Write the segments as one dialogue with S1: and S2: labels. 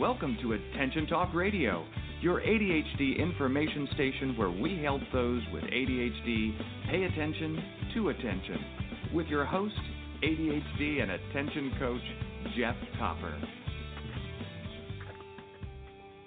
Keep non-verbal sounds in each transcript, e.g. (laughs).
S1: Welcome to Attention Talk Radio, your ADHD information station where we help those with ADHD pay attention to attention. With your host, ADHD and attention coach, Jeff Copper.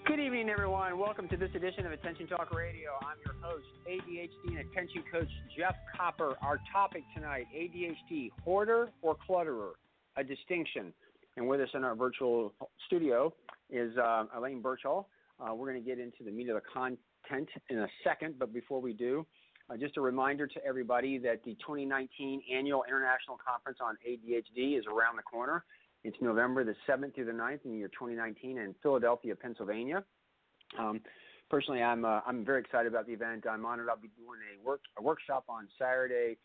S2: Good evening, everyone. Welcome to this edition of Attention Talk Radio. I'm your host, ADHD and attention coach Jeff Copper. Our topic tonight ADHD, hoarder or clutterer, a distinction. And with us in our virtual studio is uh, Elaine Birchall. Uh, we're going to get into the meat of the content in a second, but before we do, uh, just a reminder to everybody that the 2019 Annual International Conference on ADHD is around the corner. It's November the 7th through the 9th in the year 2019 in Philadelphia, Pennsylvania. Um, personally, I'm uh, I'm very excited about the event. I'm honored. I'll be doing a work a workshop on Saturday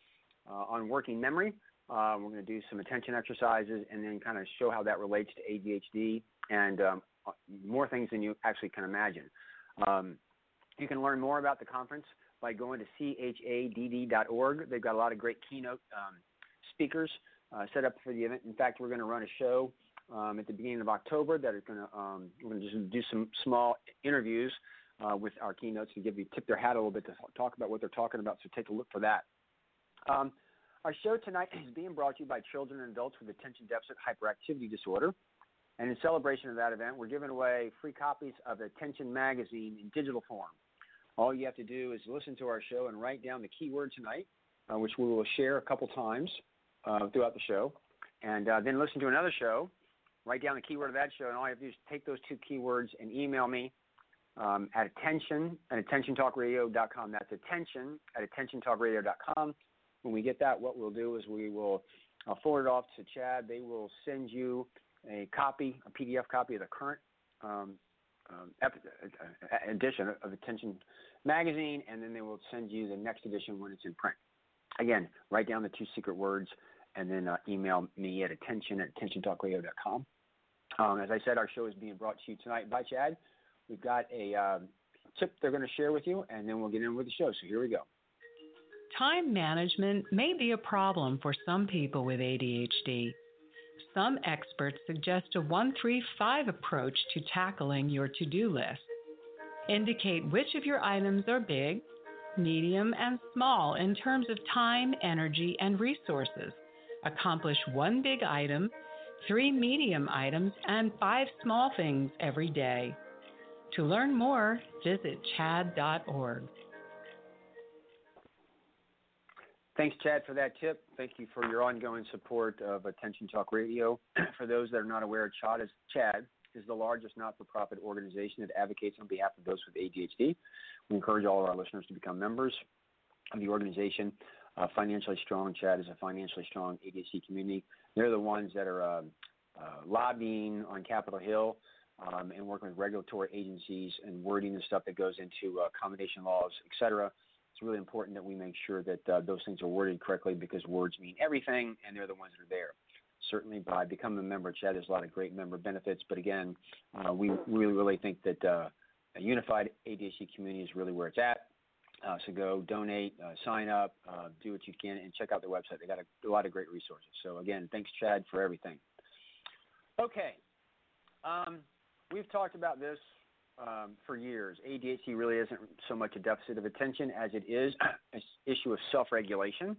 S2: uh, on working memory. Uh, we're going to do some attention exercises and then kind of show how that relates to ADHD and um, more things than you actually can imagine. Um, you can learn more about the conference by going to chadd.org. They've got a lot of great keynote um, speakers uh, set up for the event. In fact, we're going to run a show um, at the beginning of October that is going to um, we're going to just do some small interviews uh, with our keynotes to give you tip their hat a little bit to talk about what they're talking about. So take a look for that. Our show tonight is being brought to you by children and adults with attention deficit hyperactivity disorder. And in celebration of that event, we're giving away free copies of Attention Magazine in digital form. All you have to do is listen to our show and write down the keyword tonight, uh, which we will share a couple times uh, throughout the show, and uh, then listen to another show. Write down the keyword of that show, and all you have to do is take those two keywords and email me um, at attention at attentiontalkradio.com. That's attention at attentiontalkradio.com when we get that, what we'll do is we will uh, forward it off to CHADD. They will send you a copy, a PDF copy of the current um, um, uh, edition of Attention Magazine, and then they will send you the next edition when it's in print. Again, write down the two secret words and then uh, email me at attention at attentiontalkradio.com. Um, as I said, our show is being brought to you tonight by CHADD. We've got a um, tip they're going to share with you, and then we'll get in with the show. So here we go.
S3: Time management may be a problem for some people with ADHD. Some experts suggest a 135 approach to tackling your to do list. Indicate which of your items are big, medium, and small in terms of time, energy, and resources. Accomplish one big item, three medium items, and five small things every day. To learn more, visit chadd.org.
S2: Thanks, CHADD, for that tip. Thank you for your ongoing support of Attention Talk Radio. (clears throat) for those that are not aware, CHADD is, CHADD is the largest not for profit organization that advocates on behalf of those with ADHD. We encourage all of our listeners to become members of the organization. Uh, financially strong, CHADD is a financially strong ADHD community. They're the ones that are uh, uh, lobbying on Capitol Hill um, and working with regulatory agencies and wording the stuff that goes into uh, accommodation laws, et cetera it's really important that we make sure that uh, those things are worded correctly because words mean everything and they're the ones that are there. Certainly, by becoming a member of CHADD, there's a lot of great member benefits. But again, uh, we really, really think that uh, a unified ADHD community is really where it's at. Uh, so go donate, uh, sign up, uh, do what you can, and check out their website. They got a, a, lot of great resources. So again, thanks CHADD for everything. Okay, um, we've talked about this um, for years. ADHD really isn't so much a deficit of attention as it is an issue of self-regulation.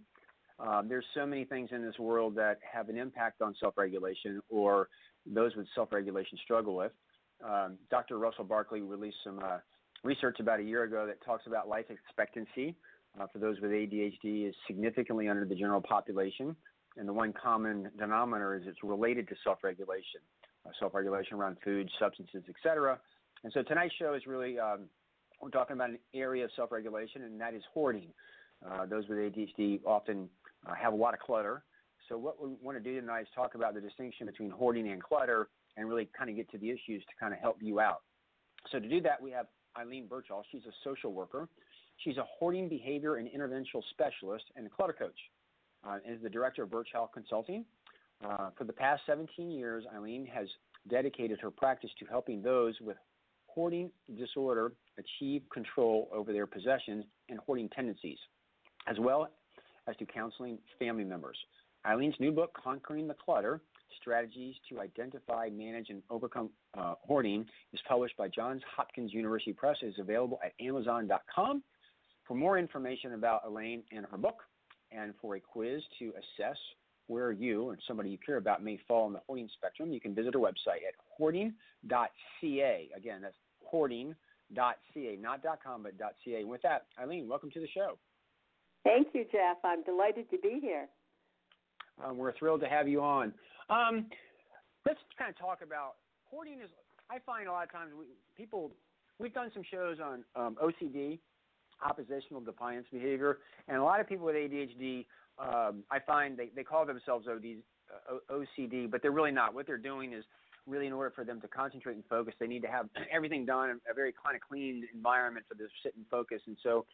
S2: Um, there's so many things in this world that have an impact on self-regulation, or those with self-regulation struggle with. Um, Dr. Russell Barkley released some uh, research about a year ago that talks about life expectancy uh, for those with ADHD is significantly under the general population, and the one common denominator is it's related to self-regulation, uh, self-regulation around food, substances, etc. And so tonight's show is really um, we're talking about an area of self-regulation, and that is hoarding. Uh, those with ADHD often uh, have a lot of clutter. So what we want to do tonight is talk about the distinction between hoarding and clutter, and really kind of get to the issues to kind of help you out. So to do that, we have Elaine Birchall. She's a social worker. She's a hoarding behavior and interventional specialist and a clutter coach, uh, is the director of Birchall Consulting. Uh, for the past 17 years, Elaine has dedicated her practice to helping those with hoarding disorder achieve control over their possessions and hoarding tendencies, as well as to counseling family members. Elaine's new book, Conquering the Clutter, Strategies to Identify, Manage, and Overcome uh, Hoarding is published by Johns Hopkins University Press. It is available at Amazon.com. For more information about Elaine and her book, and for a quiz to assess where you or somebody you care about may fall on the hoarding spectrum, you can visit our website at hoarding.ca. Again, that's hoarding.ca, not .com, but .ca. And with that, Elaine, welcome to the show.
S4: Thank you, Jeff. I'm delighted to be here.
S2: Um, we're thrilled to have you on. Um, let's kind of talk about hoarding. Is I find a lot of times we, people we've done some shows on um, OCD, oppositional defiance behavior, and a lot of people with ADHD. Um, I find they, they call themselves OD, uh, OCD, but they're really not. What they're doing is really in order for them to concentrate and focus, they need to have (clears throat) everything done in a very kind of clean environment for them to sit and focus. And so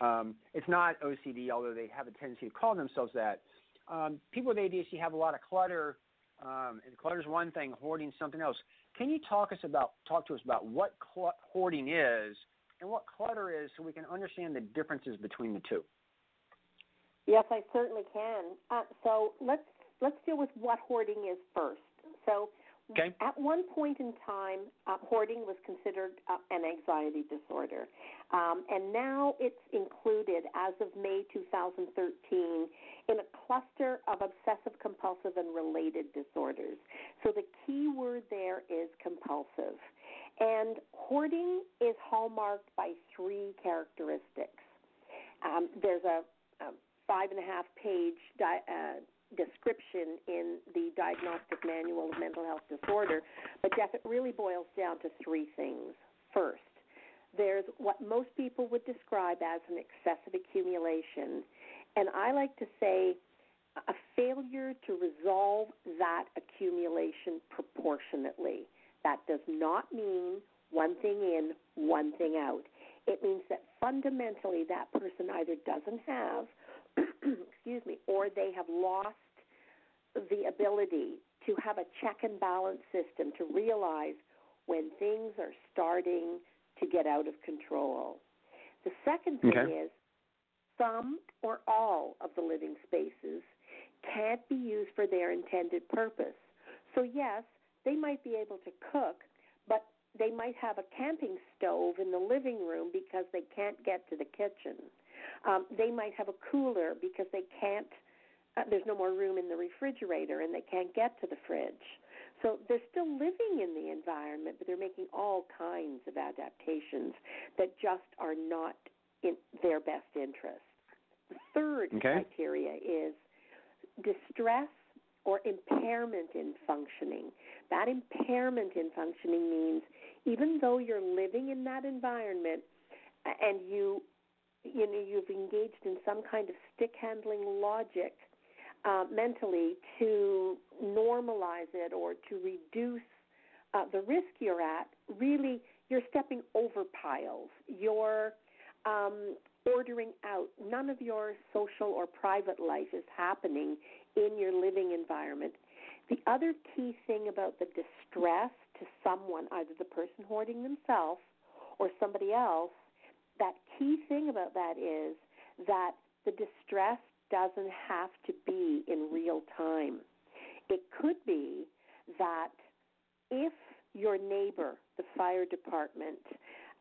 S2: um, it's not OCD, although they have a tendency to call themselves that. Um, people with ADHD have a lot of clutter, um, and clutter is one thing, hoarding something else. Can you talk us about talk to us about what cl- hoarding is and what clutter is, so we can understand the differences between the two?
S4: Yes, I certainly can. Uh, so let's let's deal with what hoarding is first. So
S2: Okay.
S4: At one point in time, uh, hoarding was considered uh, an anxiety disorder, um, and now it's included as of May 2013 in a cluster of obsessive compulsive and related disorders. So the key word there is compulsive. And hoarding is hallmarked by three characteristics. Um, there's a, a, five and a half page di- uh, description in the Diagnostic Manual of Mental Health Disorder. But, Jeff, it really boils down to three things. First, there's what most people would describe as an excessive accumulation. And I like to say a failure to resolve that accumulation proportionately. That does not mean one thing in, one thing out. It means that fundamentally that person either doesn't have (clears throat) excuse me, or they have lost the ability to have a check and balance system to realize when things are starting to get out of control. The second thing
S2: okay.
S4: is some or all of the living spaces can't be used for their intended purpose. So, yes, they might be able to cook, but they might have a camping stove in the living room because they can't get to the kitchen. Um, they might have a cooler because they can't. Uh, there's no more room in the refrigerator, and they can't get to the fridge. So they're still living in the environment, but they're making all kinds of adaptations that just are not in their best interest. The third
S2: okay.
S4: criteria is distress or impairment in functioning. That impairment in functioning means even though you're living in that environment and you you know you've engaged in some kind of stick handling logic uh, mentally to normalize it or to reduce uh, the risk you're at, really you're stepping over piles. You're um, ordering out. None of your social or private life is happening in your living environment. The other key thing about the distress to someone, either the person hoarding themselves or somebody else, that key thing about that is that the distress doesn't have to be in real time. It could be that if your neighbor, the fire department,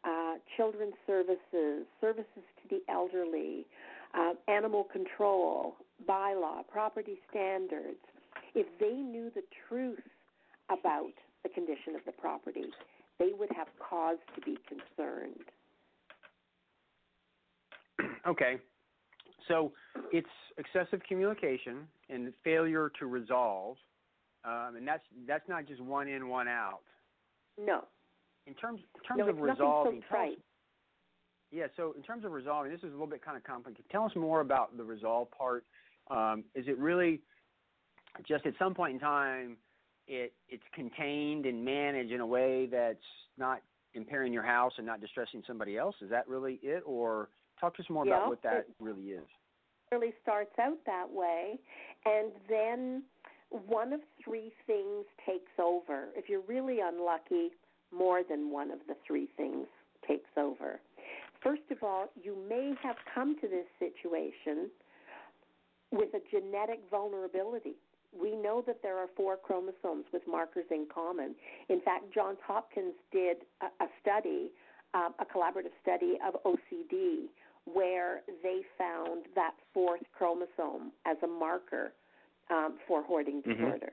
S4: uh, children's services, services to the elderly, uh, animal control, bylaw, property standards, if they knew the truth about the condition of the property, they would have cause to be concerned. (clears throat)
S2: Okay. So it's excessive accumulation and failure to resolve, um, and that's that's not just one in, one out.
S4: No.
S2: In terms in terms
S4: no,
S2: of resolving,
S4: so
S2: us, yeah. So in terms of resolving, this is a little bit kind of complicated. Tell us more about the resolve part. Um, is it really just at some point in time it it's contained and managed in a way that's not impairing your house and not distressing somebody else? Is that really it, or talk to us more
S4: yeah,
S2: about what that really is?
S4: It really starts out that way, and then one of three things takes over. If you're really unlucky, more than one of the three things takes over. First of all, you may have come to this situation with a genetic vulnerability. we know that there are four chromosomes with markers in common. In fact, Johns Hopkins did a, a study, um, a collaborative study of OCD, where they found that fourth chromosome as a marker um, for hoarding
S2: Mm-hmm.
S4: disorder.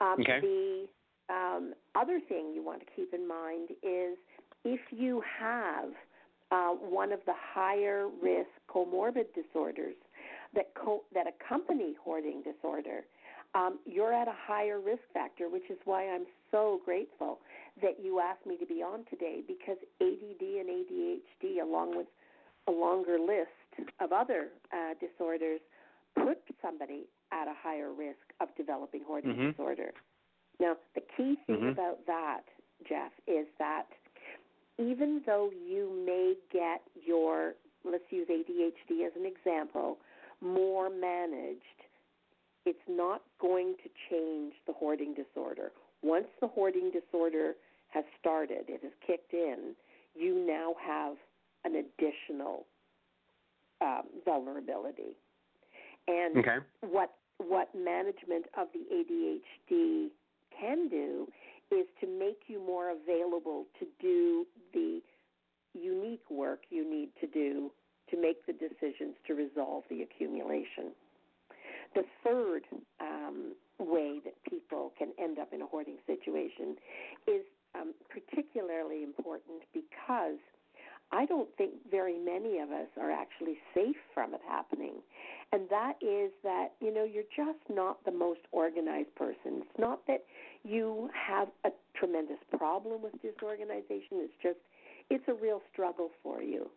S4: Um,
S2: Okay.
S4: The um, other thing you want to keep in mind is if you have uh, one of the higher risk comorbid disorders that co- that accompany hoarding disorder, um, you're at a higher risk factor, which is why I'm so grateful that you asked me to be on today because ADD and ADHD, along with a longer list of other uh, disorders, put somebody at a higher risk of developing hoarding
S2: Mhm.
S4: disorder. Now, the key thing
S2: Mhm.
S4: about that, Jeff, is that even though you may get your, let's use ADHD as an example, more managed, it's not going to change the hoarding disorder. Once the hoarding disorder has started, it has kicked in, you now have an additional um, vulnerability. And
S2: Okay.
S4: what what management of the ADHD can do is to make you more available to do the unique work you need to do to make the decisions to resolve the accumulation. The third um, way that people can end up in a hoarding situation is um, particularly important because I don't think very many of us are actually safe from it happening. And that is that, you know, you're just not the most organized person. It's not that you have a tremendous problem with disorganization. It's just, it's a real struggle for you.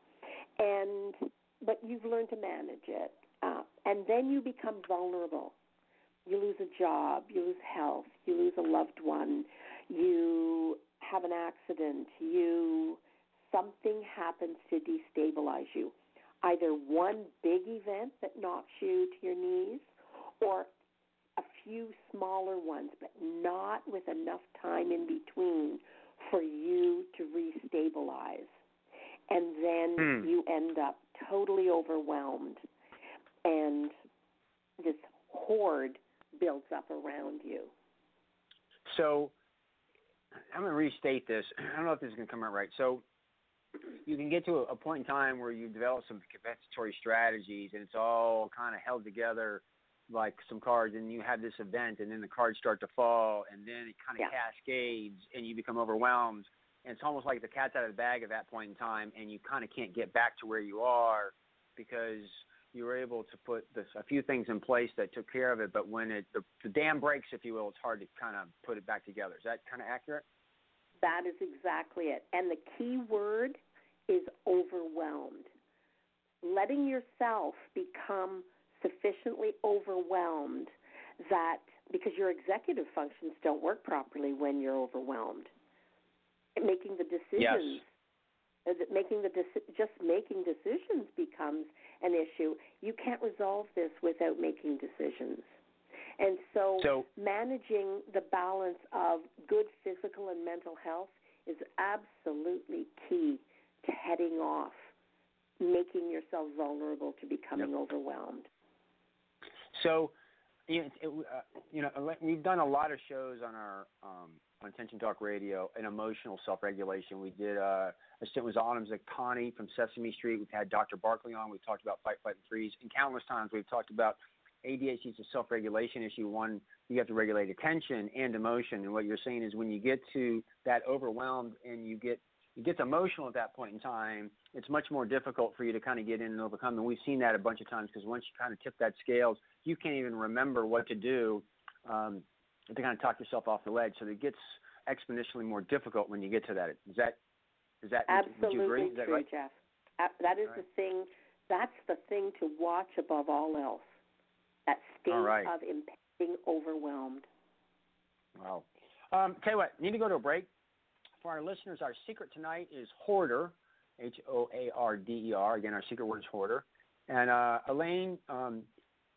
S4: And, but you've learned to manage it. Uh, and then you become vulnerable. You lose a job, you lose health, you lose a loved one, you have an accident, you something happens to destabilize you. Either one big event that knocks you to your knees or a few smaller ones, but not with enough time in between for you to restabilize. And then
S2: Hmm.
S4: you end up totally overwhelmed, and this hoard builds up around you.
S2: So I'm going to restate this. (clears throat) I don't know if this is going to come out right. So you can get to a, a point in time where you develop some compensatory strategies, and it's all kind of held together like some cards, and you have this event, and then the cards start to fall, and then it kind of
S4: Yeah.
S2: cascades, and you become overwhelmed. And it's almost like the cat's out of the bag at that point in time, and you kind of can't get back to where you are because you were able to put this, a few things in place that took care of it. But when it the, the dam breaks, if you will, it's hard to kind of put it back together. Is that kind of accurate?
S4: That is exactly it. And the key word is overwhelmed. Letting yourself become sufficiently overwhelmed that because your executive functions don't work properly when you're overwhelmed. Making the decisions uh, that making the deci- just making decisions becomes an issue. You can't resolve this without making decisions. And so,
S2: So-
S4: managing the balance of good physical and mental health is absolutely key to heading off making yourself vulnerable to becoming overwhelmed.
S2: So, you know, it, uh, you know, we've done a lot of shows on our um, on Attention Talk Radio and emotional self-regulation. We did uh, a stint with Autumn Connie from Sesame Street. We've had Dr. Barkley on. We've talked about fight, flight, and freeze. And countless times we've talked about ADHD is a self-regulation issue. One, you have to regulate attention and emotion. And what you're saying is when you get to that overwhelmed and you get it gets emotional at that point in time, it's much more difficult for you to kind of get in and overcome. And we've seen that a bunch of times because once you kind of tip that scales, you can't even remember what to do um, to kind of talk yourself off the ledge. So it gets exponentially more difficult when you get to that. Is that is that
S4: Absolutely
S2: would you agree? Is that
S4: true,
S2: right?
S4: Jeff. That is
S2: All
S4: the thing. That's the thing to watch above all else. That state
S2: right.
S4: of impending overwhelmed.
S2: Wow. Um, tell you what, need to go to a break. For our listeners, our secret tonight is hoarder, H O A R D E R. Again, our secret word is hoarder. And uh, Elaine, um,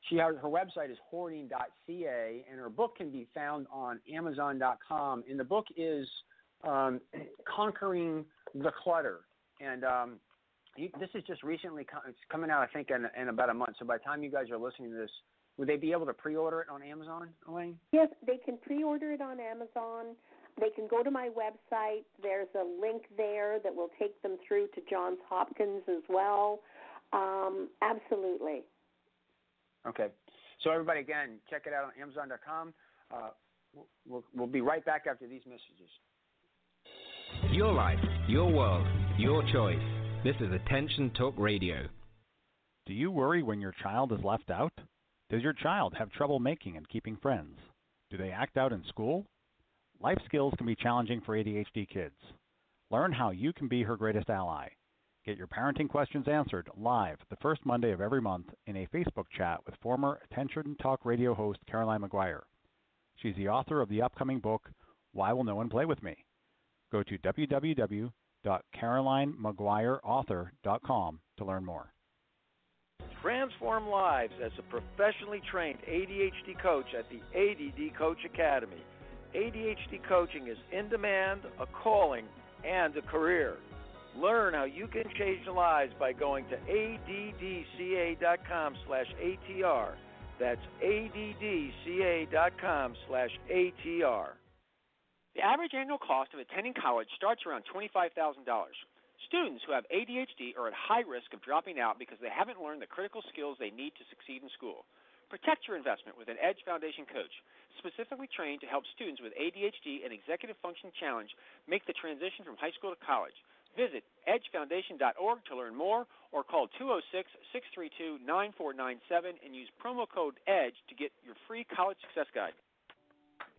S2: she has, her website is hoarding.ca, and her book can be found on Amazon.com. And the book is um, Conquering the Clutter. And um, you, this is just recently co- it's coming out, I think, in, in about a month. So by the time you guys are listening to this, would they be able to pre-order it on Amazon, Elaine?
S4: Yes, they can pre-order it on Amazon. They can go to my website. There's a link there that will take them through to Johns Hopkins as well. Um, absolutely.
S2: Okay. So everybody, again, check it out on Amazon.com. Uh, we'll, we'll be right back after these messages.
S5: Your life, your world, your choice. This is Attention Talk Radio.
S6: Do you worry when your child is left out? Does your child have trouble making and keeping friends? Do they act out in school? Life skills can be challenging for ADHD kids. Learn how you can be her greatest ally. Get your parenting questions answered live the first Monday of every month in a Facebook chat with former Attention Talk Radio host Caroline Maguire. She's the author of the upcoming book, Why Will No One Play With Me? Go to www.carolinemaguireauthor.com to learn more.
S7: Transform lives as a professionally trained ADHD coach at the ADD Coach Academy. ADHD coaching is in demand, a calling, and a career. Learn how you can change lives by going to addca.com slash ATR. That's addca.com slash ATR.
S2: The average annual cost of attending college starts around $25,000. Students who have ADHD are at high risk of dropping out because they haven't learned the critical skills they need to succeed in school. Protect your investment with an Edge Foundation coach, specifically trained to help students with ADHD and executive function challenge make the transition from high school to college. Visit edgefoundation.org to learn more or call 206 632 9497 and use promo code EDGE to get your free college success guide.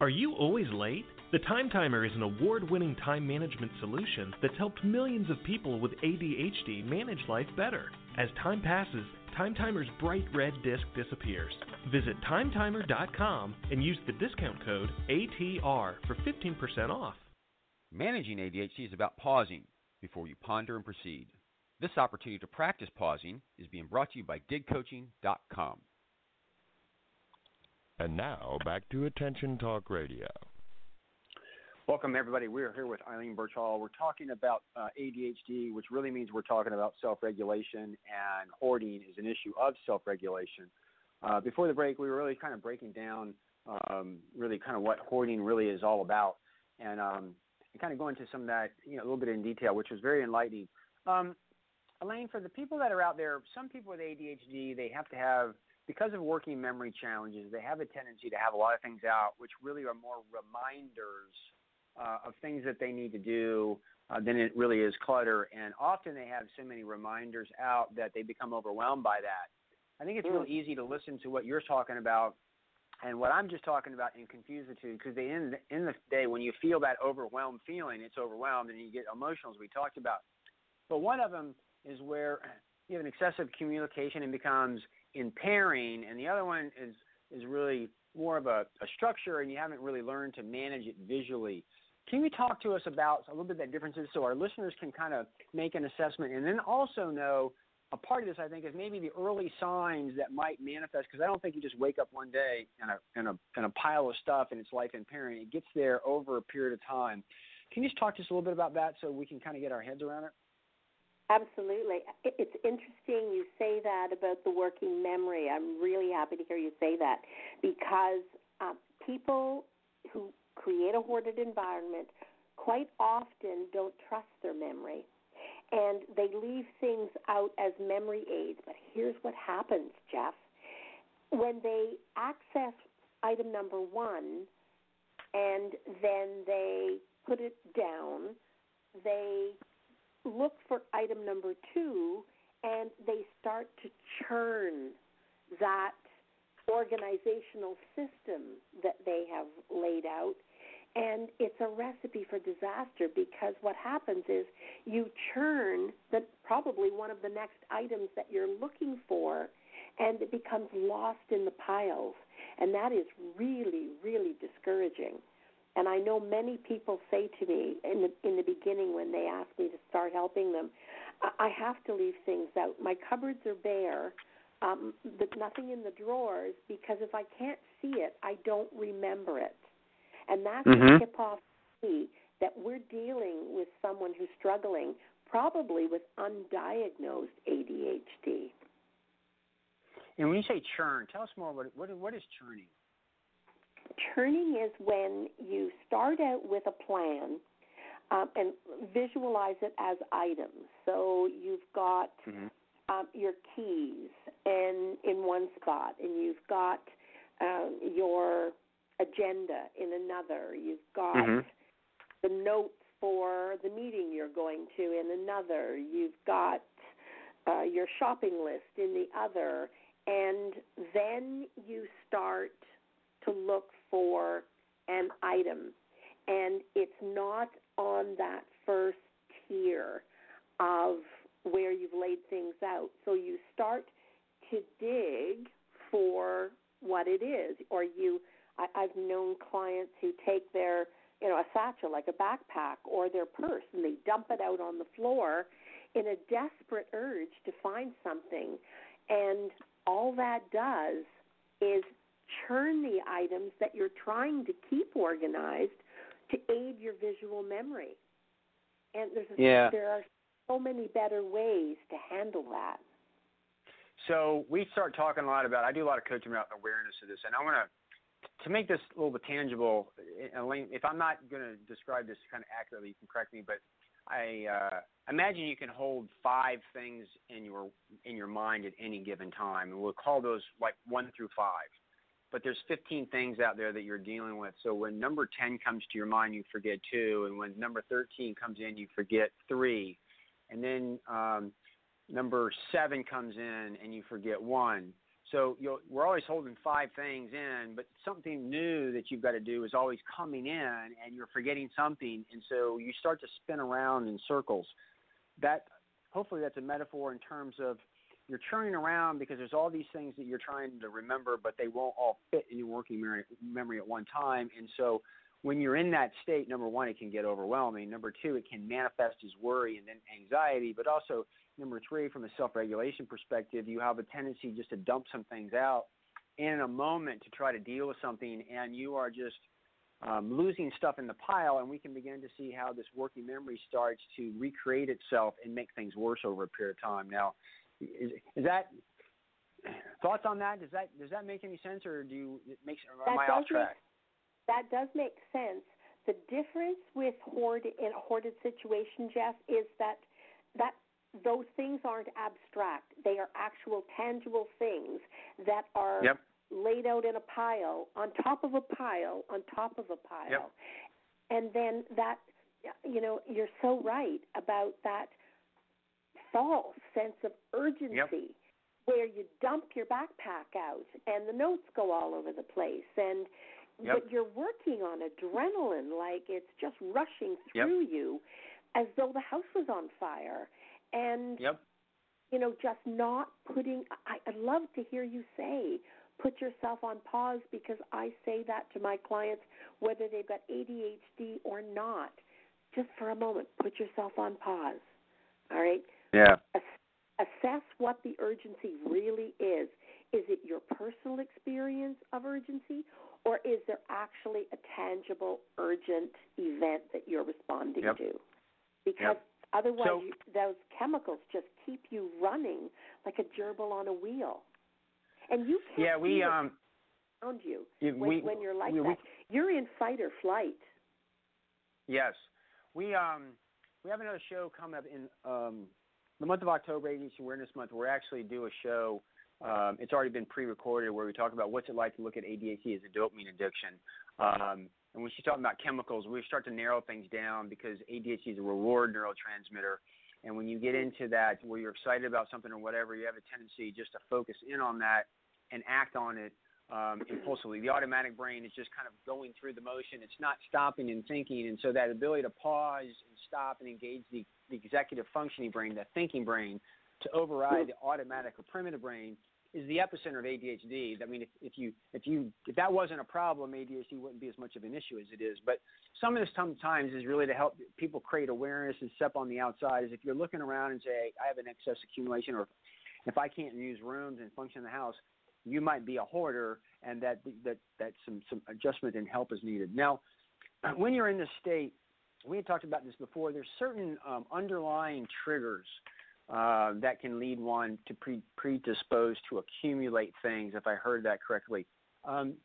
S8: Are you always late? The Time Timer is an award winning time management solution that's helped millions of people with ADHD manage life better. As time passes, Time Timer's bright red disc disappears. Visit timetimer.com and use the discount code ATR for 15% off.
S9: Managing ADHD is about pausing before you ponder and proceed. This opportunity to practice pausing is being brought to you by digcoaching.com.
S10: And now back to Attention Talk Radio.
S2: Welcome, everybody. We're here with Elaine Birchall. We're talking about uh, ADHD, which really means we're talking about self regulation, and hoarding is an issue of self regulation. Uh, before the break, we were really kind of breaking down um, really kind of what hoarding really is all about. And um, and kind of go into some of that, you know, a little bit in detail, which was very enlightening. Um, Elaine, for the people that are out there, some people with ADHD, they have to have, because of working memory challenges, they have a tendency to have a lot of things out, which really are more reminders uh, of things that they need to do uh, than it really is clutter. And often they have so many reminders out that they become overwhelmed by that. I think it's mm. real easy to listen to what you're talking about and what I'm just talking about and confuse the two, because the end in the day when you feel that overwhelmed feeling, it's overwhelmed and you get emotional, as we talked about. But one of them is where you have an excessive accumulation and becomes impairing, and the other one is is really more of a, a structure, and you haven't really learned to manage it visually. Can you talk to us about a little bit of that differences so our listeners can kind of make an assessment, and then also know a part of this, I think, is maybe the early signs that might manifest because I don't think you just wake up one day and a, and, a, a pile of stuff and it's life impairing. It gets there over a period of time. Can you just talk to us a little bit about that so we can kind of get our heads around it?
S4: Absolutely. It's interesting you say that about the working memory. I'm really happy to hear you say that because uh, people who create a hoarded environment quite often don't trust their memory and they leave things out as memory aids. But here's what happens, Jeff. When they access item number one and then they put it down, they look for item number two and they start to churn that organizational system that they have laid out. And it's a recipe for disaster because what happens is you churn the probably one of the next items that you're looking for and it becomes lost in the piles. And that is really really discouraging and I know many people say to me in the in the beginning when they ask me to start helping them I have to leave things out my cupboards are bare um, there's nothing in the drawers because if I can't see it I don't remember it and that's mm-hmm. a tip off me that we're dealing with someone who's struggling, probably with undiagnosed ADHD.
S2: And when you say churn, tell us more. What what, what is churning?
S4: Churning is when you start out with a plan um, and visualize it as items. So you've got
S2: mm-hmm.
S4: um, your keys in in one spot, and you've got uh, your agenda in another. You've got
S2: mm-hmm.
S4: the notes for the meeting you're going to in another. You've got uh, your shopping list in the other, and then you start to look for an item. And it's not on that first tier of where you've laid things out. So you start to dig for what it is, or you. I, I've known clients who take their, you know, a satchel like a backpack or their purse, and they dump it out on the floor in a desperate urge to find something, and all that does is churn the items that you're trying to keep organized to aid your visual memory. And there's a,
S2: yeah.
S4: there are so many better ways to handle that.
S2: So we start talking a lot about. I do a lot of coaching about awareness of this, and I want to to make this a little bit tangible. Elaine, if I'm not going to describe this kind of accurately, you can correct me. But I uh, imagine you can hold five things in your in your mind at any given time, and we'll call those like one through five. But there's 15 things out there that you're dealing with. So when number 10 comes to your mind, you forget two, and when number 13 comes in, you forget three, and then um, number seven comes in, and you forget one. So we're always holding five things in, but something new that you've got to do is always coming in, and you're forgetting something, and so you start to spin around in circles. That hopefully that's a metaphor in terms of you're churning around because there's all these things that you're trying to remember, but they won't all fit in your working memory, at one time, and so when you're in that state, number one, it can get overwhelming. Number two, it can manifest as worry and then anxiety, but also Number three, from a self regulation perspective, you have a tendency just to dump some things out in a moment to try to deal with something, and you are just um, losing stuff in the pile, and we can begin to see how this working memory starts to recreate itself and make things worse over a period of time. Now, is, is that thoughts on that? Does that does that make any sense, or do you it makes am I off track?
S4: Make, that does make sense. The difference with hoard in a hoarded situation, Jeff, is that that those things aren't abstract. They are actual, tangible things that are
S2: yep.
S4: laid out in a pile, on top of a pile, on top of a pile.
S2: Yep.
S4: And then that, you know, you're so right about that false sense of urgency
S2: yep.
S4: where you dump your backpack out and the notes go all over the place and
S2: yep.
S4: but you're working on adrenaline like it's just rushing through you as though the house was on fire and
S2: yep.
S4: you know just not putting I, I love to hear you say put yourself on pause because I say that to my clients whether they've got ADHD or not just for a moment put yourself on pause all right
S2: yeah
S4: assess what the urgency really is is it your personal experience of urgency or is there actually a tangible urgent event that you're responding
S2: yep.
S4: to because
S2: yep.
S4: Otherwise,
S2: so,
S4: you, those chemicals just keep you running like a gerbil on a wheel, and you can't
S2: yeah, we um,
S4: around you
S2: when,
S4: we, when you're like
S2: we,
S4: that.
S2: We,
S4: you're in fight or flight.
S2: Yes, we um we have another show coming up in um the month of October, ADHD Awareness Month. We're actually do a show. Um, it's already been pre-recorded where we talk about what's it like to look at ADHD as a dopamine addiction. Um, and when she's talking about chemicals, we start to narrow things down because ADHD is a reward neurotransmitter. And when you get into that where you're excited about something or whatever, you have a tendency just to focus in on that and act on it um, impulsively. The automatic brain is just kind of going through the motion. It's not stopping and thinking. And so that ability to pause and stop and engage the, the executive functioning brain, the thinking brain, to override the automatic or primitive brain is the epicenter of ADHD. I mean, if, if you if you if that wasn't a problem, ADHD wouldn't be as much of an issue as it is. But some of this sometimes is really to help people create awareness and step on the outside. Is if you're looking around and say, I have an excess accumulation, or if I can't use rooms and function in the house, you might be a hoarder, and that that that some some adjustment and help is needed. Now, (clears throat) when you're in this state, we had talked about this before. There's certain um, underlying triggers uh, that can lead one to pre- predispose to accumulate things, if I heard that correctly. Um,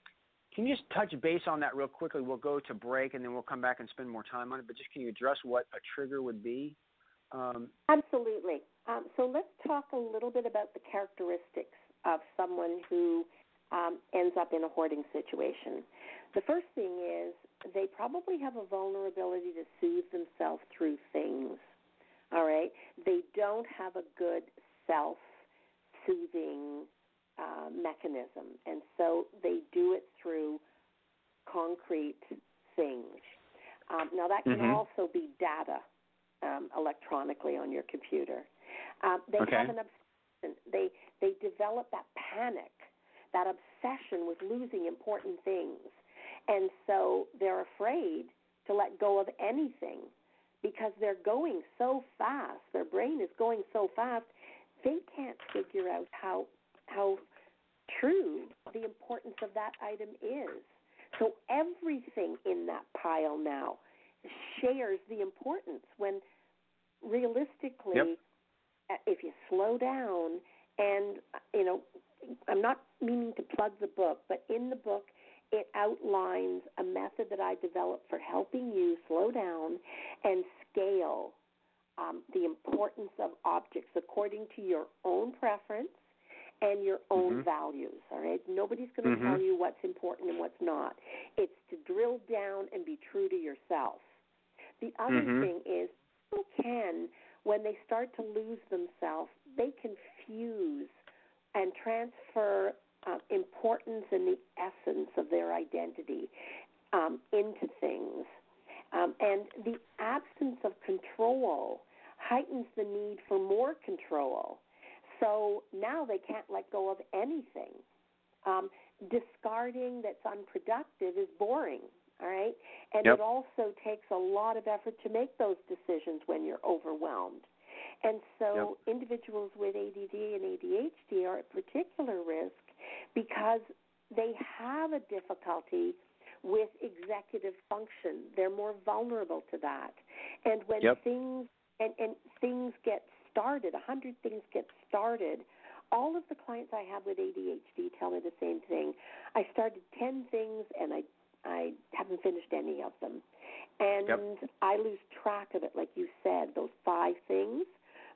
S2: can you just touch base on that real quickly? We'll go to break and then we'll come back and spend more time on it. But just can you address what a trigger would be?
S4: Um, Absolutely. Um, so let's talk a little bit about the characteristics of someone who um, ends up in a hoarding situation. The first thing is they probably have a vulnerability to soothe themselves through things. All right? They don't have a good self soothing uh, mechanism, and so they do it through concrete things. Um, now, that can mm-hmm. also be data um, electronically on your computer. Um, they
S2: okay.
S4: have an obsession. They they develop that panic, that obsession with losing important things, and so they're afraid to let go of anything because they're going so fast. Their brain is going so fast. They can't figure out how how true the importance of that item is. So everything in that pile now shares the importance when realistically
S2: yep.
S4: Uh, if you slow down and you know I'm not meaning to plug the book, but in the book it outlines a method that I developed for helping you slow down and scale um, the importance of objects according to your own preference and your own
S2: mm-hmm.
S4: values. All right, nobody's going to
S2: mm-hmm.
S4: tell you what's important and what's not. It's to drill down and be true to yourself. The other
S2: mm-hmm.
S4: thing is people can, when they start to lose themselves, they confuse and transfer uh, importance and the essence of their identity um, into things. Um, and the absence of control heightens the need for more control. So now they can't let go of anything. Um, discarding that's unproductive is boring, all right? And
S2: yep.
S4: it also takes a lot of effort to make those decisions when you're overwhelmed. And so
S2: yep.
S4: individuals with ADD and ADHD are at particular risk because they have a difficulty with executive function. They're more vulnerable to that. And when
S2: yep.
S4: things and, and things get started, a hundred things get started, all of the clients I have with ADHD tell me the same thing. I started ten things and I I haven't finished any of them. And
S2: yep.
S4: I lose track of it, like you said, those five things.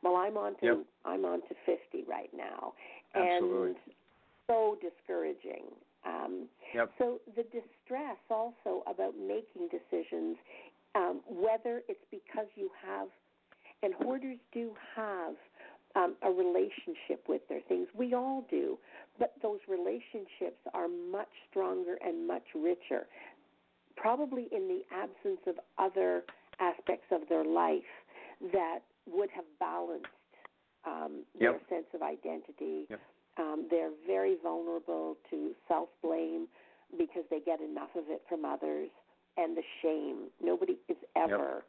S4: Well, I'm on to
S2: yep.
S4: I'm on to fifty right now,
S2: Absolutely.
S4: and so discouraging. Um,
S2: yep.
S4: So the distress also about making decisions, um, whether it's because you have, and hoarders do have um, a relationship with their things. We all do, but those relationships are much stronger and much richer. Probably in the absence of other aspects of their life that would have balanced um,
S2: yep.
S4: their sense of identity.
S2: Yep.
S4: Um, they're very vulnerable to self blame because they get enough of it from others and the shame. Nobody is ever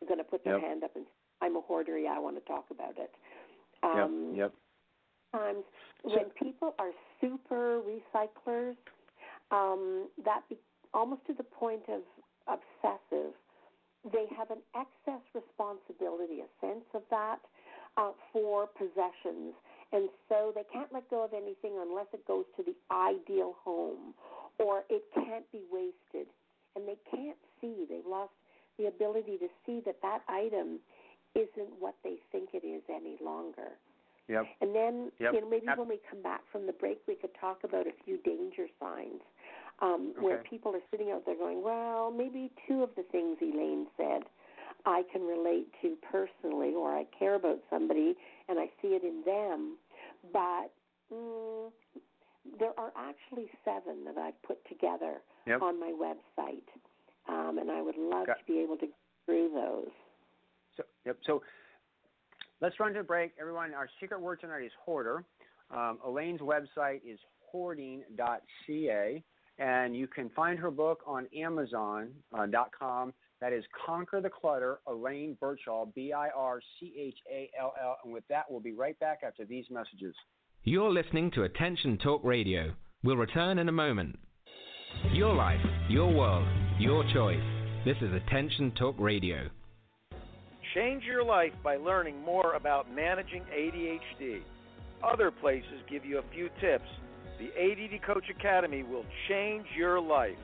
S2: yep.
S4: going to put their
S2: yep.
S4: hand up and say, I'm a hoarder, yeah, I want to talk about it. Um,
S2: yep. Yep.
S4: Times when people are super recyclers, um, that be, almost to the point of obsessive, they have an excess responsibility, a sense of that, uh, for possessions. And so they can't let go of anything unless it goes to the ideal home or it can't be wasted. And they can't see, they've lost the ability to see that that item isn't what they think it is any longer.
S2: Yep.
S4: And then,
S2: yep.
S4: you know, maybe
S2: yep.
S4: when we come back from the break, we could talk about a few danger signs um,
S2: okay.
S4: where people are sitting out there going, well, maybe two of the things Elaine said I can relate to personally, or I care about somebody and I see it in them, but mm, there are actually seven that I've put together
S2: yep.
S4: on my website, um, and I would love
S2: Got-
S4: to be able to go through those.
S2: So, yep. So let's run to a break. Everyone, our secret word tonight is hoarder. Um, Elaine's website is hoarding.ca, and you can find her book on Amazon.com. That is Conquer the Clutter, Elaine Birchall, B I R C H A L L. And with that, we'll be right back after these messages.
S5: You're listening to Attention Talk Radio. We'll return in a moment. Your life, your world, your choice. This is Attention Talk Radio.
S7: change your life by learning more about managing ADHD. Other places give you a few tips. The ADD Coach Academy will change your life.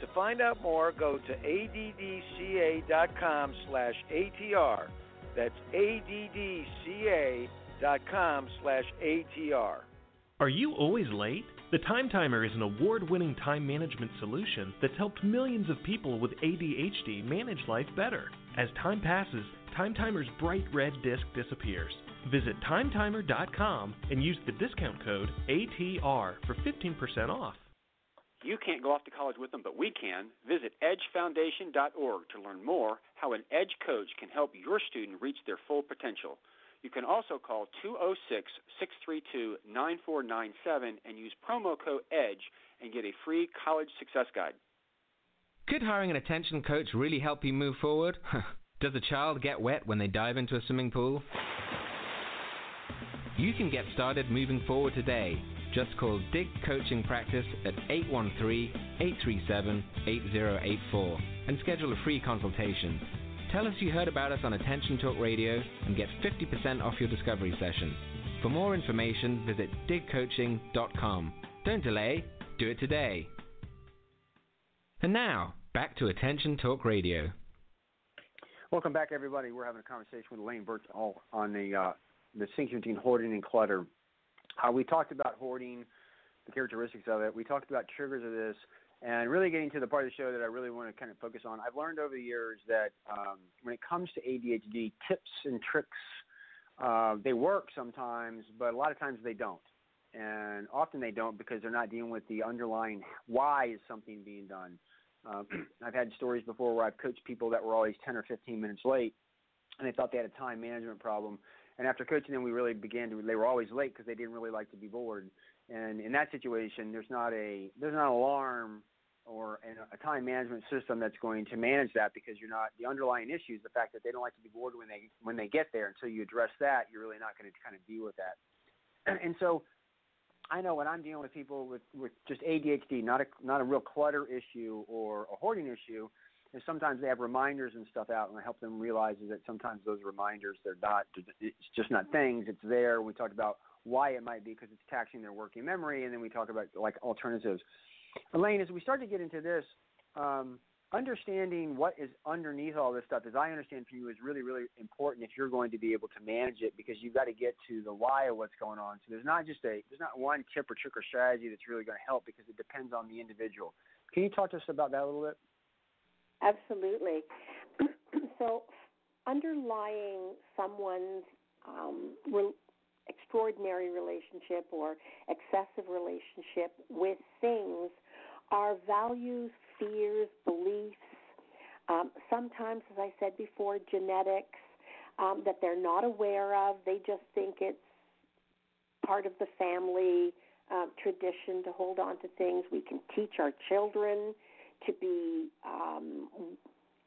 S7: To find out more, go to addca.com slash ATR. That's addca.com slash ATR.
S8: Are you always late? The Time Timer is an award winning time management solution that's helped millions of people with ADHD manage life better. As time passes, Time Timer's bright red disc disappears. Visit timetimer.com and use the discount code ATR for 15% off.
S11: You can't go off to college with them, but we can. Visit edgefoundation.org to learn more how an Edge coach can help your student reach their full potential. You can also call 206 632 9497 and use promo code EDGE and get a free college success guide.
S5: Could hiring an attention coach really help you move forward? (laughs) Does a child get wet when they dive into a swimming pool? You can get started moving forward today. Just call Dig Coaching Practice at 813 837 8084 and schedule a free consultation. Tell us you heard about us on Attention Talk Radio and get 50% off your discovery session. For more information, visit digcoaching.com. Don't delay, do it today. And now, back to Attention Talk Radio.
S2: Welcome back, everybody. We're having a conversation with Elaine Birchall on the uh, the between hoarding and clutter. Uh, we talked about hoarding, the characteristics of it. We talked about triggers of this, and really getting to the part of the show that I really want to kind of focus on. I've learned over the years that um, when it comes to ADHD, tips and tricks uh, they work sometimes, but a lot of times they don't. And often they don't because they're not dealing with the underlying why is something being done. Um, (clears throat) I've had stories before where I've coached people that were always 10 or 15 minutes late, and they thought they had a time management problem. And after coaching them, we really began to. They were always late because they didn't really like to be bored. And in that situation, there's not a there's not an alarm or a time management system that's going to manage that because you're not the underlying issue is the fact that they don't like to be bored when they when they get there. Until you address that, you're really not going to kind of deal with that. (clears throat) And so, I know when I'm dealing with people with with just ADHD, not a not a real clutter issue or a hoarding issue, is sometimes they have reminders and stuff out, and I help them realize that sometimes those reminders they're not it's just not things. It's there. We talked about why it might be because it's taxing their working memory, and then we talk about like alternatives. Elaine, as we start to get into this, um, understanding what is underneath all this stuff, as I understand from you, is really, really important if you're going to be able to manage it because you've got to get to the why of what's going on. So there's not just a there's not one tip or trick or strategy that's really going to help because it depends on the individual. Can you talk to us about that a little bit?
S4: Absolutely. (clears throat) so underlying someone's um, re- extraordinary relationship or excessive relationship with things our values, fears, beliefs, um, sometimes, as I said before, genetics um, that they're not aware of. They just think it's part of the family uh, tradition to hold on to things. We can teach our children to be um,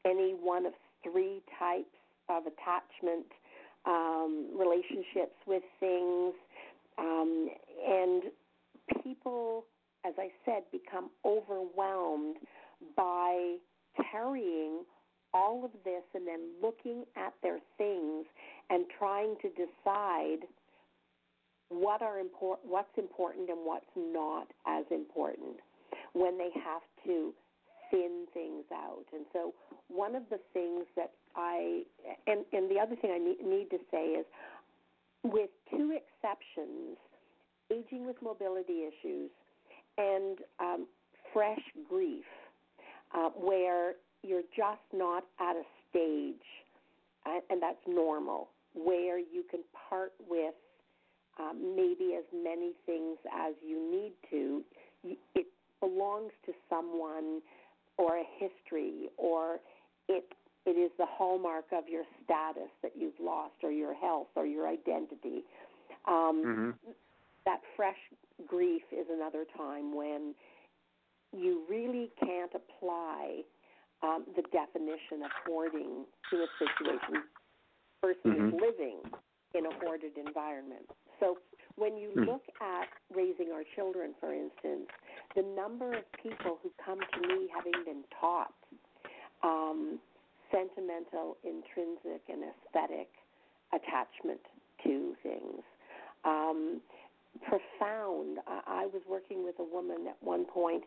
S4: any one of three types of attachment um, relationships with things. Um, and people as I said, become overwhelmed by carrying all of this and then looking at their things and trying to decide what are import- what's important and what's not as important when they have to thin things out. And so one of the things that I and and the other thing I need, need to say is with two exceptions, aging with mobility issues and um, fresh grief, uh, where you're just not at a stage, uh, and that's normal, where you can part with um, maybe as many things as you need to. It belongs to someone or a history, or it it is the hallmark of your status that you've lost, or your health, or your identity. Um, mm-hmm. That fresh grief is another time when you really can't apply um, the definition of hoarding to a situation. Person mm-hmm. is living in a hoarded environment. So when you mm. look at raising our children, for instance, the number of people who come to me having been taught um, sentimental, intrinsic, and aesthetic attachment to things. Um, profound. I, I was working with a woman at one point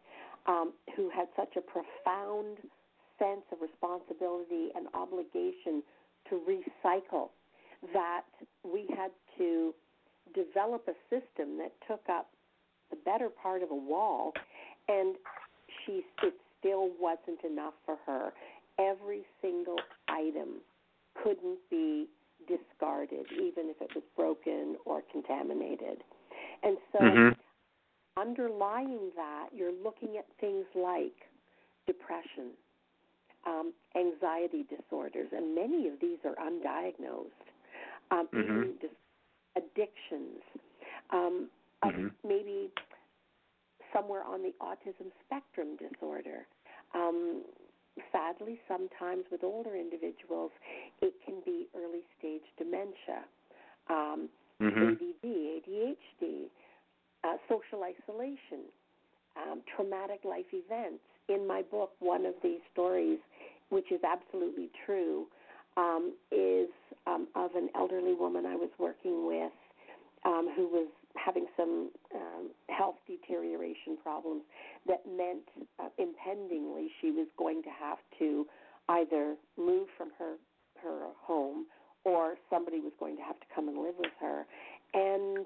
S4: um, who had such a profound sense of responsibility and obligation to recycle that we had to develop a system that took up the better part of a wall, and she it still wasn't enough for her. Every single item couldn't be discarded, even if it was broken or contaminated. And so,
S2: mm-hmm.
S4: underlying that, you're looking at things like depression, um, anxiety disorders, and many of these are undiagnosed. Um,
S2: mm-hmm.
S4: Addictions, um,
S2: mm-hmm.
S4: maybe somewhere on the autism spectrum disorder. Um, sadly, sometimes with older individuals, it can be early stage dementia, um,
S2: mm-hmm.
S4: ADD, ADHD, uh, social isolation, um, traumatic life events. In my book, one of these stories, which is absolutely true, um, is um, of an elderly woman I was working with um, who was having some um, health deterioration problems that meant uh, impendingly she was going to have to either move from her her home or somebody was going to have to come and live with her and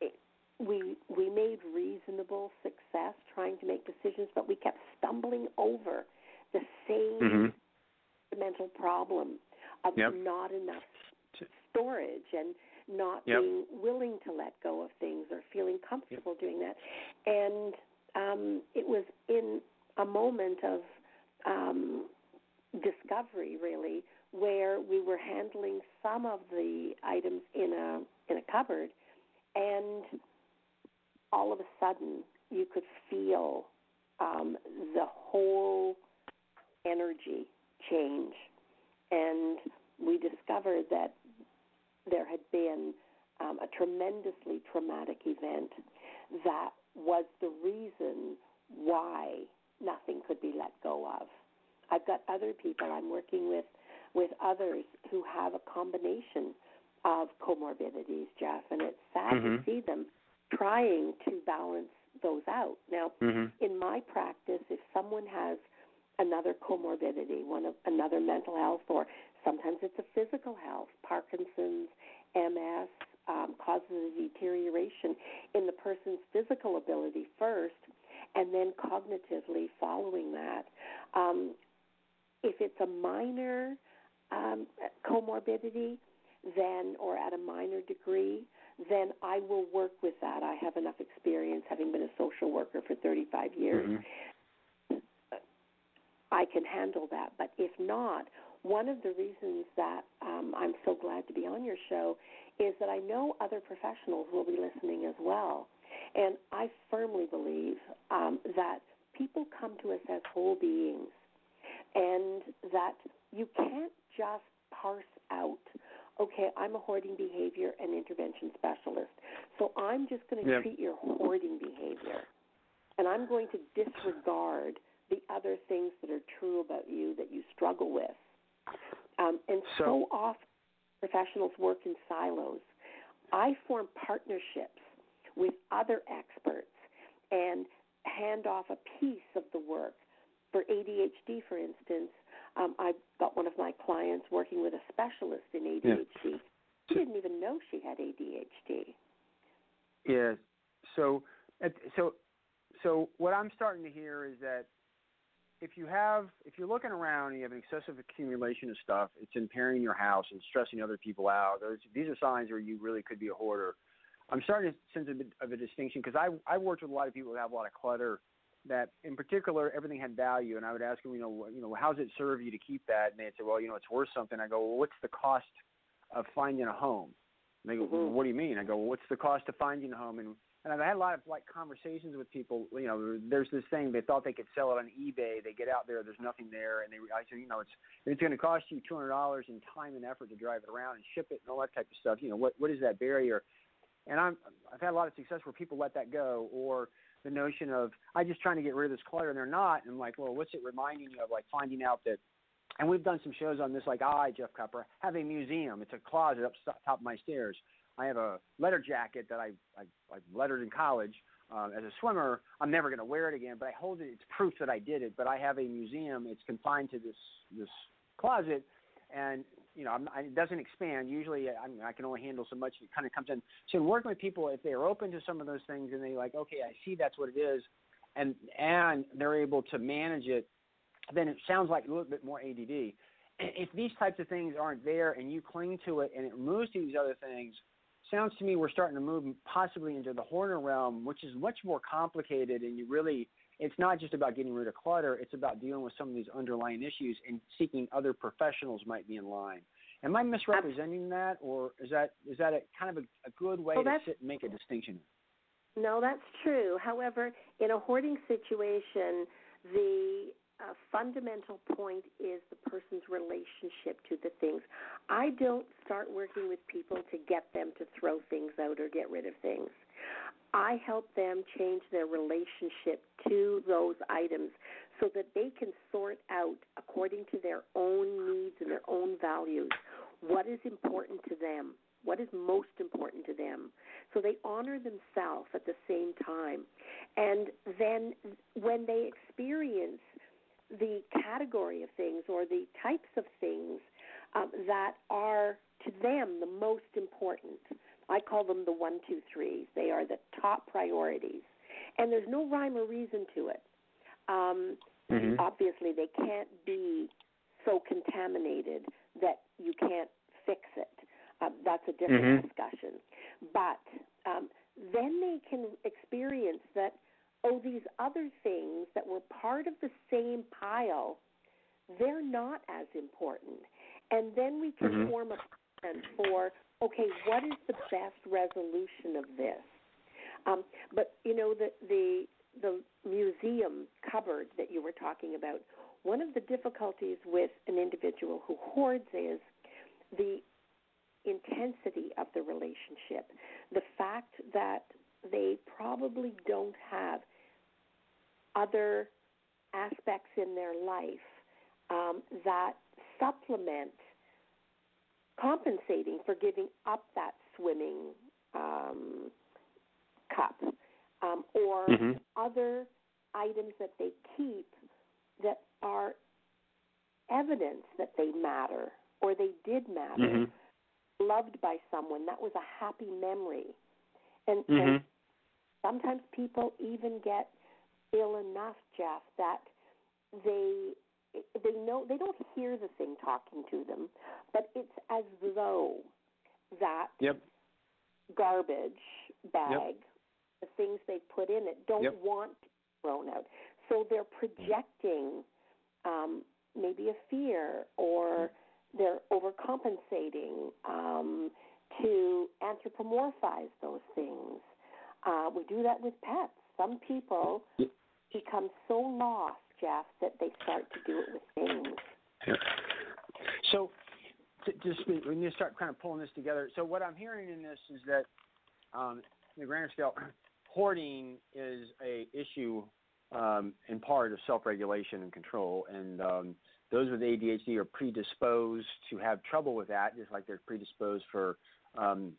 S4: it, we we made reasonable success trying to make decisions but we kept stumbling over the same
S2: mm-hmm.
S4: mental problem of
S2: yep.
S4: not enough storage and not
S2: yep.
S4: being willing to let go of things or feeling comfortable
S2: yep.
S4: doing that. And um, it was in a moment of um, discovery, really, where we were handling some of the items in a in a cupboard, and all of a sudden you could feel um, the whole energy change, and we discovered that there had been um, a tremendously traumatic event that was the reason why nothing could be let go of. I've got other people I'm working with, with others who have a combination of comorbidities, Jeff, and it's sad
S2: mm-hmm.
S4: to see them trying to balance those out. Now,
S2: mm-hmm.
S4: in my practice, if someone has another comorbidity, one of another mental health, or sometimes it's a physical health, Parkinson's, MS, um, causes a deterioration in the person's physical ability first, and then cognitively following that. Um, if it's a minor um, comorbidity, then or at a minor degree, then I will work with that. I have enough experience, having been a social worker for 35 years.
S2: Mm-hmm.
S4: I can handle that. But if not, one of the reasons that um, I'm so glad to be on your show is that I know other professionals will be listening as well. And I firmly believe um, that people come to us as whole beings and that you can't just parse out, okay, I'm a hoarding behavior and intervention specialist, so I'm just going to
S2: yep.
S4: treat your hoarding behavior and I'm going to disregard the other things that are true about you that you struggle with. Um, and
S2: so,
S4: so often professionals work in silos. I form partnerships with other experts and hand off a piece of the work. For ADHD, for instance, um, I've got one of my clients working with a specialist in ADHD.
S2: Yeah.
S4: She didn't even know she had ADHD.
S2: Yeah. So, so, so what I'm starting to hear is that if you have if you're looking around and you have an excessive accumulation of stuff, it's impairing your house and stressing other people out. Those these are signs where you really could be a hoarder. I'm starting to sense a bit of a distinction because I I worked with a lot of people who have a lot of clutter. That in particular everything had value, and I would ask them, you know, you know, how does it serve you to keep that? And they'd say, well, you know, it's worth something. I go, well, what's the cost of finding a home? And they go,
S4: mm-hmm.
S2: well, what do you mean? I go, well, what's the cost of finding a home? And and I've had a lot of like conversations with people. You know, there's this thing they thought they could sell it on eBay. They get out there, there's nothing there, and they I said, you know, it's it's going to cost you two hundred dollars in time and effort to drive it around and ship it and all that type of stuff. You know, what what is that barrier? And I'm I've had a lot of success where people let that go, or the notion of I just trying to get rid of this clutter, and they're not. And I'm like, well, what's it reminding you of? Like finding out that and we've done some shows on this, like I, Jeff Copper, have a museum. It's a closet up top of my stairs. I have a letter jacket that I I, I lettered in college um, as a swimmer. I'm never going to wear it again, but I hold it. It's proof that I did it. But I have a museum. It's confined to this this closet, and you know, I'm, I, it doesn't expand. Usually, I, I can only handle so much. It kind of comes in. So, in working with people, if they are open to some of those things and they like, okay, I see that's what it is, and and they're able to manage it, then it sounds like a little bit more ADD. If these types of things aren't there and you cling to it and it moves to these other things, sounds to me we're starting to move possibly into the hoarder realm, which is much more complicated, and you really it's not just about getting rid of clutter. It's about dealing with some of these underlying issues and seeking other professionals might be in line. Am I misrepresenting that, or is that is that a kind of a, a good way
S4: well,
S2: to sit and make a distinction?
S4: No, that's true. However, in a hoarding situation, the uh, fundamental point is the person's relationship to the things. I don't start working with people to get them to throw things out or get rid of things. I help them change their relationship to those items so that they can sort out, according to their own needs and their own values, what is important to them, what is most important to them. So they honor themselves at the same time. And then when they experience the category of things or the types of things um, that are to them the most important, I call them the one, two, threes. They are the top priorities. And there's no rhyme or reason to it. Um, mm-hmm. Obviously, they can't be so contaminated that you can't fix it. Uh, that's a different mm-hmm. discussion. But um, then they can experience that, oh, these other things that were part of the same pile, they're not as important. And then we can mm-hmm. form a plan for okay, what is the best resolution of this? Um, but you know the the the museum cupboard that you were talking about. One of the difficulties with an individual who hoards is the intensity of the relationship, the fact that they probably don't have other aspects in their life um, that supplement compensating for giving up that swimming um, cup um, or mm-hmm. other items that they keep that are evidence that they matter or they did matter, mm-hmm. loved by someone. That was a happy memory. And, mm-hmm. and sometimes people even get ill enough, Jeff, that they they know they don't hear the thing talking to them, but it's as though that
S2: yep.
S4: garbage bag, yep. the things they put in it, don't
S2: yep.
S4: want thrown out. So they're projecting um, maybe a fear or they're overcompensating um, to anthropomorphize those things. Uh, we do that with pets. Some people become so lost Jeff, that they start to do it with things.
S2: Yeah. So, to, just when you start kind of pulling this together, so what I'm hearing in this is that, um, the grander scale, (clears throat) hoarding is a issue um, in part of self-regulation and control, and um, those with ADHD are predisposed to have trouble with that, just like they're predisposed for um,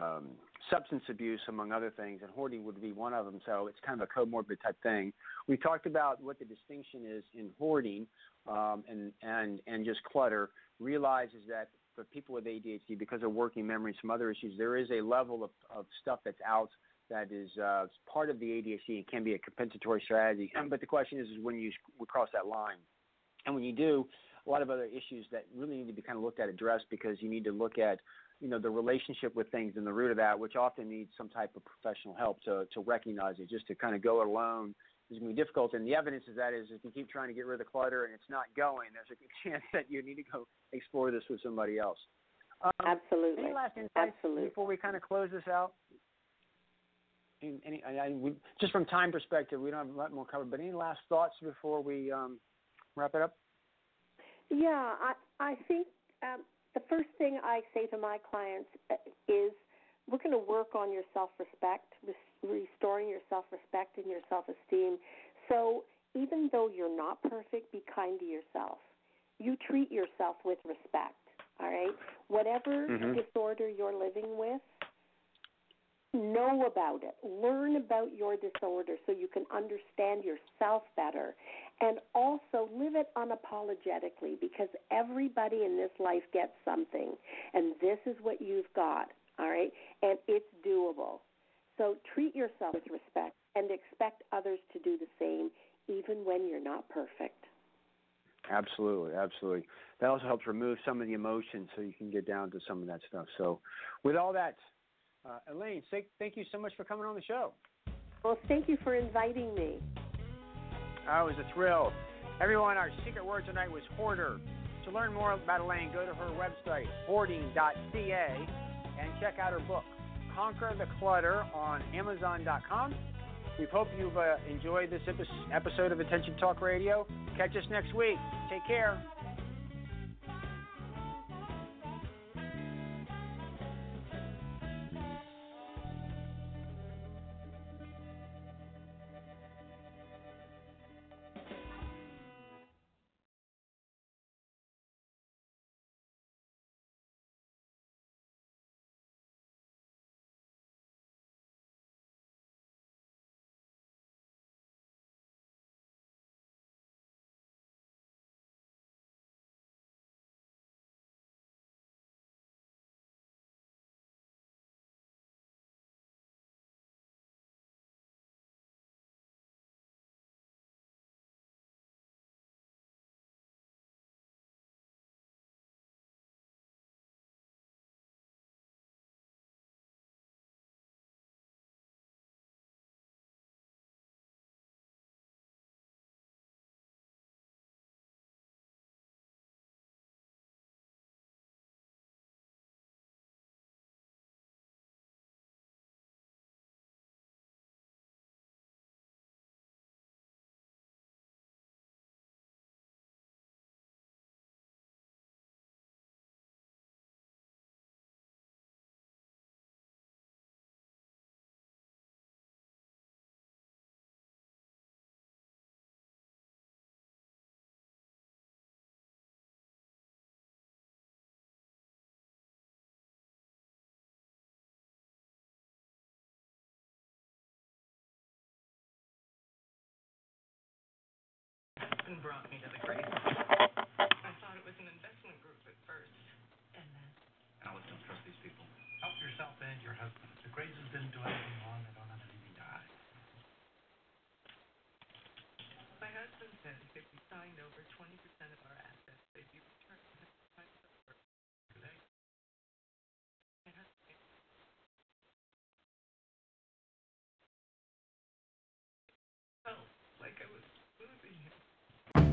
S2: um, substance abuse, among other things, and hoarding would be one of them. So it's kind of a comorbid type thing. We talked about what the distinction is in hoarding um, and and and just clutter. Realizes that for people with ADHD, because of working memory, and some other issues, there is a level of, of stuff that's out that is uh, part of the ADHD and can be a compensatory strategy. (clears throat) But the question is, is when you cross that line, and when you do, a lot of other issues that really need to be kind of looked at, addressed, because you need to look at you know the relationship with things and the root of that, which often needs some type of professional help to to recognize it. Just to kind of go it alone is going to be difficult. And the evidence is that is if you keep trying to get rid of the clutter and it's not going, there's a good (laughs) chance that you need to go explore this with somebody else.
S4: Um, Absolutely.
S2: Any last insights
S4: Absolutely.
S2: before we kind of close this out? Any, any I, I, we, just from time perspective, we don't have a lot more covered. But any last thoughts before we um, wrap it up?
S4: Yeah, I I think um, the first thing I say to my clients uh, is we're going to work on your self respect, restoring your self respect and your self esteem. So even though you're not perfect, be kind to yourself. you treat yourself with respect. All right? Whatever
S2: Mhm.
S4: disorder you're living with, know about it. Learn about your disorder so you can understand yourself better. And also live it unapologetically because everybody in this life gets something. And this is what you've got. All right? And it's doable. So treat yourself with respect and expect others to do the same, even when you're not perfect.
S2: Absolutely, absolutely. That also helps remove some of the emotions so you can get down to some of that stuff. So, with all that, uh, Elaine, thank, thank you so much for coming on the show.
S4: Well, thank you for inviting me.
S2: Was a thrill. Everyone, our secret word tonight was hoarder. To learn more about Elaine, go to her website, hoarding.ca, and check out her book, Conquer the Clutter, on Amazon.com. We hope you've uh, enjoyed this episode of Attention Talk Radio. Catch us next week. Take care.
S12: And brought me to the grade. I thought it was an investment group at first. And then
S13: Alice, don't trust these people. Help yourself and your husband. The Graces didn't do anything wrong. They don't have anything to hide.
S12: my husband says if we signed over 20% of our assets, they'd be returned to the time over.
S13: Today?
S12: My husband felt like I was losing him.